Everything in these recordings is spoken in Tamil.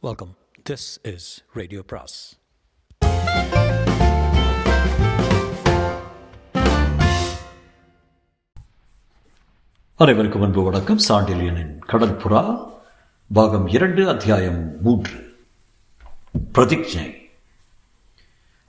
வெல்கம் திஸ் இஸ் ரேடியோ பிராஸ் அனைவருக்கும் அன்பு வணக்கம். சாண்டிலியனின் கடற்புறா பாகம் இரண்டு அத்தியாயம் மூன்று. பிரதிஜை.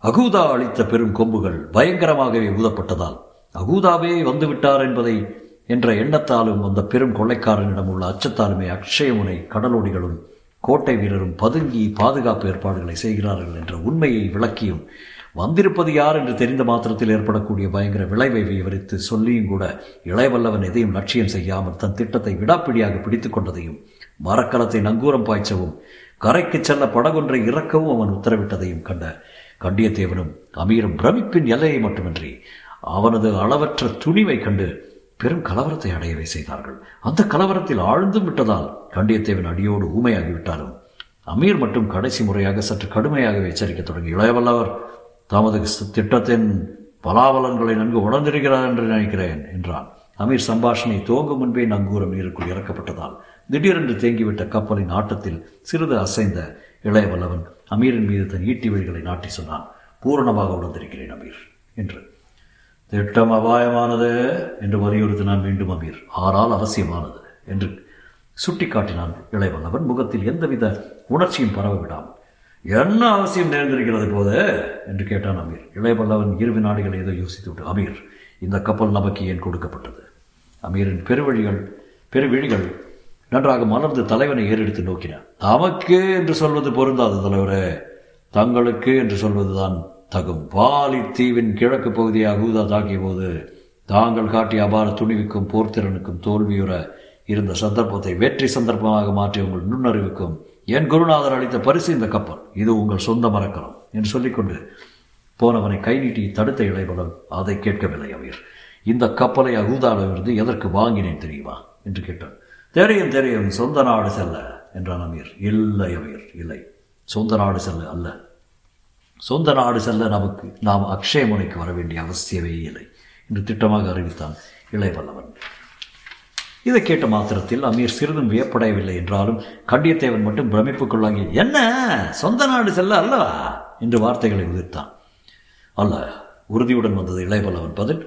அகூதா அளித்த பெரும் கொம்புகள் பயங்கரமாகவே ஊதப்பட்டதால் அகூதாவே வந்துவிட்டார் என்பதை என்ற எண்ணத்தாலும் அந்த பெரும் கொள்ளைக்காரனிடம் உள்ள அச்சத்தாலுமே அக்ஷயமுனை கடலோடிகளும் கோட்டை வீரரும் பதுங்கி பாதுகாப்பு ஏற்பாடுகளை செய்கிறார்கள் என்ற உண்மையை விளக்கியும் வந்திருப்பது யார்? என்று தெரிந்த மாத்திரத்தில் ஏற்படக்கூடிய பயங்கர விளைவை விவரித்து சொல்லியும் கூட இளையவல்லவன் எதையும் லட்சியம் செய்யாமல் தன் திட்டத்தை விடாப்பிடியாக பிடித்து கொண்டதையும் மரக்கலத்தை நங்கூரம் பாய்ச்சவும் கரைக்கு செல்ல படகொன்றை இறக்கவும் அவன் உத்தரவிட்டதையும் கண்ட கண்டியத்தேவனும் அமீரும் பிரமிப்பின் எல்லையை மட்டுமின்றி அவனது அளவற்ற துணிவை கண்டு பெரும் கலவரத்தை அடையவே செய்தார்கள். அந்த கலவரத்தில் ஆழ்ந்து விட்டதால் கண்டியத்தேவன் அடியோடு ஊமையாகிவிட்டாலும் அமீர் மட்டும் கடைசி முறையாக சற்று கடுமையாக எச்சரிக்க தொடங்கி இளையவல்லவர் தமது திட்டத்தின் பலாபலன்களை நன்கு உணர்ந்திருக்கிறார் என்று நினைக்கிறேன் என்றான். அமீர் சம்பாஷணை துவங்கும் முன்பே நங்கூரம் நீருக்குள் இறக்கப்பட்டதால் திடீரென்று தேங்கிவிட்ட கப்பலின் ஆட்டத்தில் சிறிது அசைந்த இளையவல்லவன் அமீரின் மீது தன் ஈட்டி வழிகளை நாட்டி சொன்னான் பூரணமாக உணர்ந்திருக்கிறேன் அமீர் என்று. திட்டம் அபாயமானது என்று வலியுறுத்தினான் மீண்டும் அமீர் ஆனால் அவசியமானது என்று சுட்டிக்காட்டினான் இளைவல்லவன் முகத்தில் எந்தவித உணர்ச்சியும் பரவவிடாமல். என்ன அவசியம் நேர்ந்திருக்கிறது போது என்று கேட்டான் அமீர். இளையவல்லவன் இரு வினாடிகளை ஏதோ யோசித்துவிட்டு அமீர் இந்த கப்பல் நமக்கு ஏன் கொடுக்கப்பட்டது? அமீரின் பெருவழிகள் பெருவிழிகள் நன்றாக மலர்ந்து தலைவனை ஏறெடுத்து நோக்கினார் தமக்கு என்று சொல்வது பொருந்தாது தலைவரே. தங்களுக்கு என்று சொல்வதுதான் தகும் பாலி தீவின் கிழக்கு பகுதியை அகூதா தாக்கிய போது தாங்கள் காட்டிய அபார துணிவுக்கும் போர்த்திறனுக்கும் தோல்வியுற இருந்த சந்தர்ப்பத்தை வெற்றி சந்தர்ப்பமாக மாற்றி உங்கள் நுண்ணறிவுக்கும் என் குருநாதர் அளித்த பரிசு இந்த கப்பல். இது உங்கள் சொந்த மரக்கலம் என்று சொல்லிக்கொண்டு போனவனை கை நீட்டி தடுத்த இளைவலன் அதை கேட்கவில்லை அவீர் இந்த கப்பலை அகூதாவிலிருந்து எதற்கு வாங்கினேன் தெரியுமா? என்று கேட்டான். தெரியும் தெரியும் சொந்த நாடு செல்ல என்றான் அமீர். இல்லை அமீர் இல்லை. சொந்த நாடு செல்ல அல்ல. சொந்த நாடு செல்ல நமக்கு நாம் அக்ஷயமுனைக்கு வர வேண்டிய அவசியமே இல்லை என்று திட்டமாக அறிவித்தான் இளையவல்லவன் இதை கேட்ட மாத்திரத்தில் அமீர் சிறிதும் வியப்படையவில்லை என்றாலும் கண்டியத்தேவன் மட்டும் பிரமிப்புக்குள்ளாகி என்ன? சொந்த நாடு செல்ல அல்லவா? என்று வார்த்தைகளை உதிர்த்தான். அல்ல உறுதியுடன் வந்தது இளையவல்லவன் பதில்.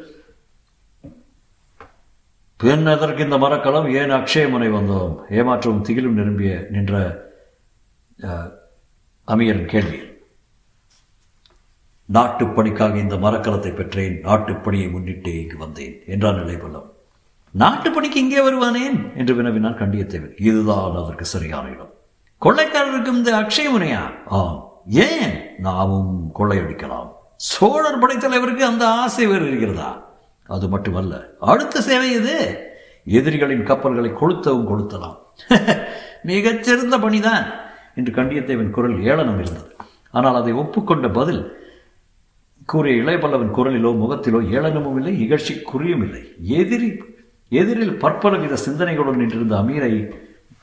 பெண் எதற்கு இந்த மரக்கலம்? ஏன் அக்ஷயமுனை வந்தோம்? ஏமாற்றவும் திகிலும் நிரம்பிய நின்ற அமீரன் கேள்வி. நாட்டுப்பணிக்காக இந்த மரக்கலத்தை பெற்றேன். நாட்டுப்பணியை முன்னிட்டு இங்கு வந்தேன். என்றான் நிலைபல்லம் நாட்டுப்பணிக்கு இங்கே வருவானேன்? என்று வினவினான் கண்டியத்தேவன். இதுதான் அதற்கு சரியான இடம். கொள்ளைக்காரருக்கும் இந்த அக்ஷயமுனையா ஆம். ஏன்? நாமும் கொள்ளையடிக்கலாம் சோழர் படைத்தலைவருக்கு அந்த ஆசை வேறு இருக்கிறதா? அது மட்டுமல்ல. அடுத்த சேவை இது எதிரிகளின் கப்பல்களை கொளுத்தவும் கொளுத்தலாம். மிகச்சிறந்த பணிதான். என்று கண்டியத்தேவன் குரல் ஏளனம் இருந்தது. ஆனால் அதை ஒப்புக்கொண்ட பதில் கூறிய இளையபல்லவன் குரலிலோ முகத்திலோ ஏளனமும் இல்லை இகழ்ச்சி குறியும் இல்லை எதிரி எதிரில் பற்பல வித சிந்தனைகளுடன் நின்றிருந்த அமீரை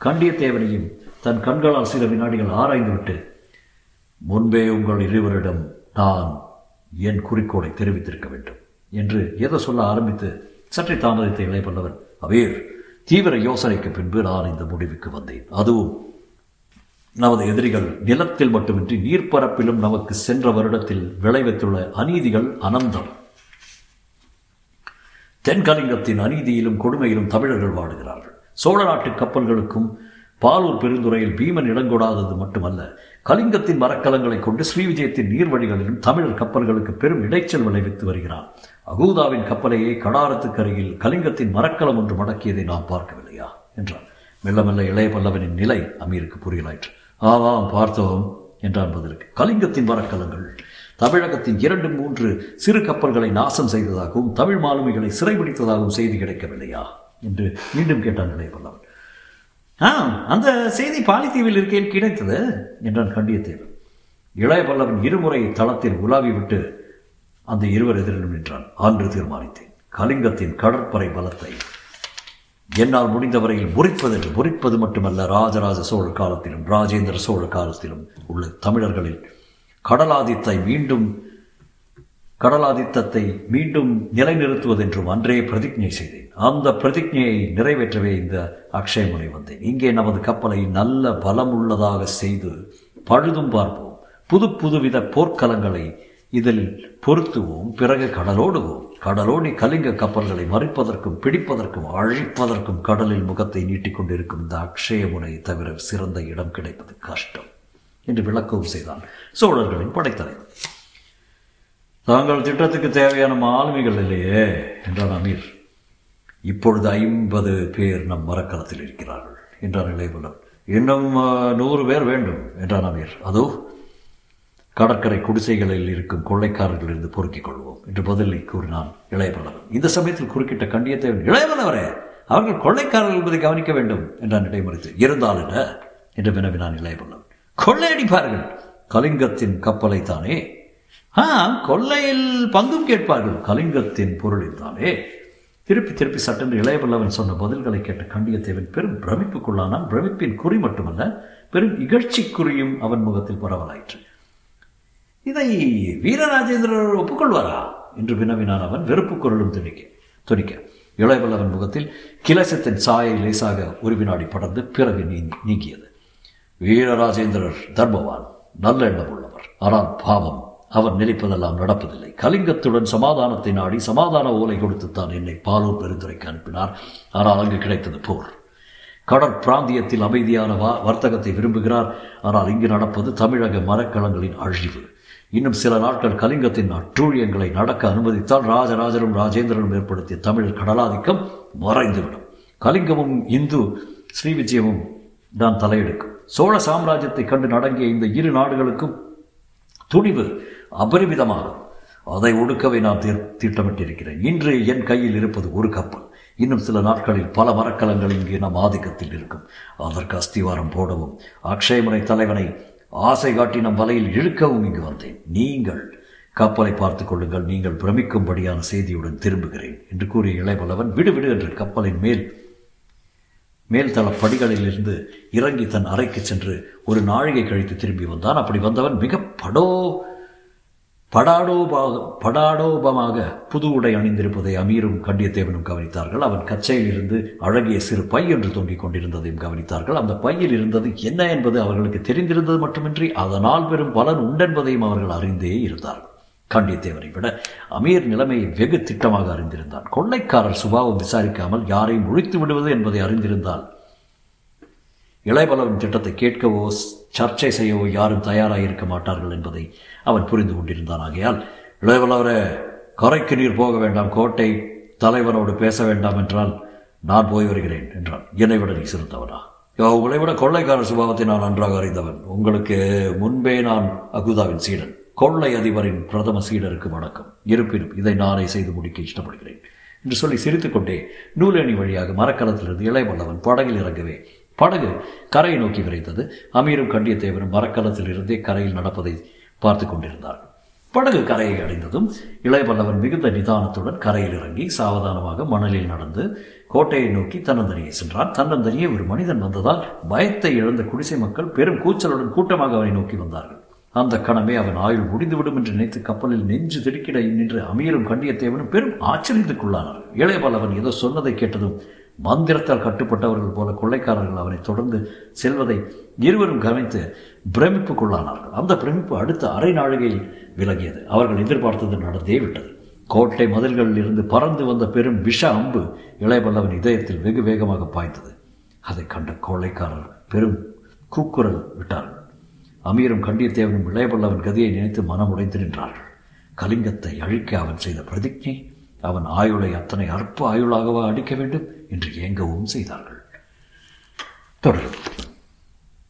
கண்டியத்தேவனையும் தன் கண்களால் சில வினாடிகள் ஆராய்ந்துவிட்டு முன்பே உங்கள் இருவரிடம் நான் என் குறிக்கோளை தெரிவித்திருக்க வேண்டும் என்று ஏதோ சொல்ல ஆரம்பித்து சற்றே தாமதித்த இளையபல்லவன் அவீர் தீவிர யோசனைக்கு பின்பு நான் இந்த முடிவுக்கு வந்தேன். அதுவும் நமது எதிரிகள் நிலத்தில் மட்டுமின்றி நீர்ப்பரப்பிலும் நமக்கு சென்ற வருடத்தில் விளைவித்துள்ள அநீதிகள் அனந்தம். தென்கலிங்கத்தின் அநீதியிலும் கொடுமையிலும் தமிழர்கள் வாடுகிறார்கள். சோழ நாட்டு கப்பல்களுக்கும் பாலூர் பெருந்துறையில் பீமன் இடங்கொடாதது மட்டுமல்ல கலிங்கத்தின் மரக்கலங்களை கொண்டு ஸ்ரீவிஜயத்தின் நீர்வழிகளிலும் தமிழர் கப்பல்களுக்கு பெரும் இடைச்சல் விளைவித்து வருகிறான் அகூதாவின் கப்பலையே கடாரத்துக்கு அருகில் கலிங்கத்தின் மரக்கலம் ஒன்று மடக்கியதை நாம் பார்க்கவில்லையா? என்றார். மெல்ல மெல்ல இளைய பல்லவனின் நிலை அமீருக்கு புரியலாயிற்று. ஆமாம் பார்த்தோம் என்றான் பதிலுக்கு. கலிங்கத்தின் வரக்கலங்கள். தமிழகத்தின் இரண்டு மூன்று சிறு கப்பல்களை நாசம் செய்ததாகவும் தமிழ் மாலுமிகளை சிறைபிடித்ததாகவும் செய்தி கிடைக்கவில்லையா? என்று மீண்டும் கேட்டான் இளையபல்லவன் ஆ அந்த செய்தி பாலித்தீவில் இருக்கேன் கிடைத்தது என்றான் கண்டியத்தேவன். இளைய பல்லவன் இருமுறை தளத்தில் உலாவி விட்டு அந்த இருவர் எதிரிலும் நின்றான். அன்று தீர்மானித்தேன். கலிங்கத்தின் கடற்படை பலத்தை என்னால் முடிந்தவரையில் முறிப்பதென்று முறிப்பது மட்டுமல்ல ராஜராஜ சோழ காலத்திலும் ராஜேந்திர சோழ காலத்திலும் உள்ள தமிழர்களில் கடலாதித்தை மீண்டும் கடலாதித்தத்தை மீண்டும் நிலைநிறுத்துவதென்றும் அன்றே பிரதிஜை செய்தேன். அந்த பிரதிஜையை நிறைவேற்றவே இந்த அக்ஷயமுனை வந்தேன். இங்கே நமது கப்பலை நல்ல பலமுள்ளதாக செய்து பழுதும் பார்ப்போம். புது புதுவித போர்க்களங்களை இதில் பொருத்துவோம். பிறகு கடலோடுவோம். கடலோடி கலிங்க கப்பல்களை மறிப்பதற்கும் பிடிப்பதற்கும் அழிப்பதற்கும் கடலில் முகத்தை நீட்டிக்கொண்டிருக்கும் இந்த அக்ஷயமுனை தவிர சிறந்த இடம் கிடைப்பது கஷ்டம் என்று விளக்கவும் செய்தான் சோழர்களின் படைத்தலைவர். தாங்கள் திட்டத்துக்கு தேவையான மாலுமிகள் இல்லையே என்றான் அமீர். இப்பொழுது ஐம்பது பேர் நம் மரக்கலத்தில் இருக்கிறார்கள் என்றான் இளையபுலன் இன்னும் நூறு பேர் வேண்டும் என்றான் அமீர். அதோ கடற்கரை குடிசைகளில் இருக்கும் கொள்ளைக்காரர்களிலிருந்து பொறுக்கிக் கொள்வோம் என்று பதிலை கூறினான் இளையபல்லவன் இந்த சமயத்தில் குறுக்கிட்ட கண்டியத்தேவன் இளையபல்லவரே அவர்கள் கொள்ளைக்காரர்கள் என்பதை கவனிக்க வேண்டும் என்றான் இடைமறித்து. இருந்தால் என்ன? என்று வினவினான் இளையபல்லவன் கொள்ளையடிப்பார்கள். கலிங்கத்தின் கப்பலை தானே? ஆ கொள்ளையில் பங்கும் கேட்பார்கள். கலிங்கத்தின் பொருளில் தானே? திருப்பி திருப்பி சட்டென்று இளையவல்லவன் சொன்ன பதில்களை கேட்ட கண்டியத்தேவன் பெரும் பிரமிப்புக்குள்ளானான். பிரமிப்பின் குறி மட்டுமல்ல பெரும் இகழ்ச்சிக்குறியும் அவன் முகத்தில் பரவலாயிற்று. இதை வீரராஜேந்திரர் ஒப்புக்கொள்வாரா? என்று வினவினான் அவன் வெறுப்பு குரலும் துணிக்க துணிக்க. இளையவல்லவன் முகத்தில் கிலசத்தின் சாயை லேசாக ஒரு வினாடி படர்ந்து பிறகு நீங்கியது. வீரராஜேந்திரர் தர்மவான் நல்ல எண்ணம் உள்ளவர். ஆனால் பாவம் அவர் நினைப்பதெல்லாம் நடப்பதில்லை. கலிங்கத்துடன் சமாதானத்தை நாடி சமாதான ஓலை கொடுத்துத்தான் என்னை பாலூர் பெருந்துரைக்கு அனுப்பினார். ஆனால் அங்கு கிடைத்தது போர். கடற்பிராந்தியத்தில் அமைதியான வா வர்த்தகத்தை விரும்புகிறார். ஆனால் இங்கு நடப்பது தமிழக மரக்கலங்களின் அழிவு. இன்னும் சில நாட்கள் கலிங்கத்தின் அட்டூழியங்களை நடக்க அனுமதித்தால் ராஜராஜரும் ராஜேந்திரனும் ஏற்படுத்திய தமிழர் கடலாதிக்கம் மறைந்துவிடும். கலிங்கமும் இந்து ஸ்ரீவிஜயமும் தான் தலையெடுக்கும். சோழ சாம்ராஜ்யத்தை கண்டு நடங்கிய இந்த இரு நாடுகளுக்கும் துணிவு அபரிமிதமாகும். அதை ஒடுக்கவே நான் திட்டமிட்டிருக்கிறேன். இன்று என் கையில் இருப்பது ஒரு கப்பல். இன்னும் சில நாட்களில் பல மரக்கலங்கள் இங்கே நம் ஆதிக்கத்தில் இருக்கும். அதற்கு அஸ்திவாரம் போடவும் அக்ஷயமுனை தலைவனை ஆசை காட்டி நம் வலையில் இழுக்கவும் இங்கு வந்தேன். நீங்கள் கப்பலை பார்த்து கொள்ளுங்கள். நீங்கள் பிரமிக்கும்படியான செய்தியுடன் திரும்புகிறேன் என்று கூறிய இளையவல்லவன் விடுவிடு என்று கப்பலின் மேல் மேல்தள படிகளிலிருந்து இறங்கி தன் அறைக்கு சென்று ஒரு நாழிகை கழித்து திரும்பி வந்தான். அப்படி வந்தவன் மிக படோ படாடோபாக படாடோபமாக புது உடை அணிந்திருப்பதை அமீரும் கண்டியத்தேவனும் கவனித்தார்கள். அவன் கச்சையில் இருந்து அழகிய சிறு பை என்று தொங்கிக் கொண்டிருந்ததையும் கவனித்தார்கள். அந்த பையில் இருந்தது என்ன என்பது அவர்களுக்கு தெரிந்திருந்தது மட்டுமின்றி அதனால் பெரும் பலன் உண்டென்பதையும் அவர்கள் அறிந்தே இருந்தார்கள். கண்டியத்தேவனை விட அமீர் நிலைமையை வெகு திட்டமாக அறிந்திருந்தான். கொள்ளைக்காரர் சுபாவம் விசாரிக்காமல் யாரையும் ஒழித்து விடுவது என்பதை அறிந்திருந்தால் இளையபலவன் திட்டத்தை கேட்கவோ சர்ச்சை செய்யவோ யாரும் தயாராக இருக்க மாட்டார்கள் என்பதை அவன் புரிந்து கொண்டிருந்தான். ஆகையால் இளையபலவரே கரைக்கு நீர் போக வேண்டாம் கோட்டை தலைவனோடு பேச வேண்டாம் என்றால் நான் போய் வருகிறேன் என்றான். என்னை விட நீ சிறந்தவனா? உங்களை விட கொள்ளைக்கார சுபாவத்தை நான் நன்றாக அறிந்தவன். உங்களுக்கு முன்பே நான் அகுதாவின் சீடன் கொள்ளை அதிபரின் பிரதம சீடருக்கு வணக்கம். இருப்பினும் இதை நானே செய்து முடிக்க இஷ்டப்படுகிறேன் என்று சொல்லி சிரித்துக்கொண்டே நூலேணி வழியாக மரக்கலத்திலிருந்து இளையவல்லவன் படகில் இறங்கவே படகு கரையை நோக்கி விரைந்தது. அமீரும் கண்டியத்தேவனும் மரக்கலத்தில் இருந்தே கரையில் நடப்பதை பார்த்து கொண்டிருந்தார்கள். படகு கரையை அடைந்ததும் இளையவல்லவன் மிகுந்த நிதானத்துடன் கரையில் இறங்கி சாவதானமாக மணலில் நடந்து கோட்டையை நோக்கி தன்னந்தனியை சென்றான். தன்னந்தனியே ஒரு மனிதன் வந்ததால் பயத்தை இழந்த குடிசை மக்கள் பெரும் கூச்சலுடன் கூட்டமாக அவனை நோக்கி வந்தார்கள். அந்த கணமே அவன் ஆயுள் முடிந்துவிடும் என்று நினைத்து கப்பலில் நெஞ்சு திடுக்கிட நின்று அமீரும் கண்டியத்தேவனும் பெரும் ஆச்சரியத்துக்குள்ளானார் இளையபல்லவன் ஏதோ சொன்னதை கேட்டதும் மந்திரத்தால் கட்டுப்பட்டவர்கள் போல கொள்ளைக்காரர்கள் அவரை தொடர்ந்து செல்வதை இருவரும் கவனித்து பிரமிப்புக்குள்ளானார்கள். அந்த பிரமிப்பு அடுத்த அரை நாழிகையில் விலகியது. அவர்கள் எதிர்பார்த்தது நடந்தே விட்டது. கோட்டை மதில்களில் இருந்து பறந்து வந்த பெரும் விஷ அம்பு இளையபல்லவன் இதயத்தில் வெகு வேகமாக பாய்ந்தது. அதை கண்ட கொள்ளைக்காரர் பெரும் கூக்குரல் விட்டார்கள். அமீரும் கண்டியத்தேவனும் இளையபல்லவன் கதியை நினைத்து மனம் உடைத்து நின்றார்கள். கலிங்கத்தை அழிக்க அவன் செய்த பிரதிஜை அவன் ஆயுளை அத்தனை அற்ப ஆயுளாகவா அடிக்க வேண்டும் என்று ஏங்கவும் செய்தார்கள். தொடரும்.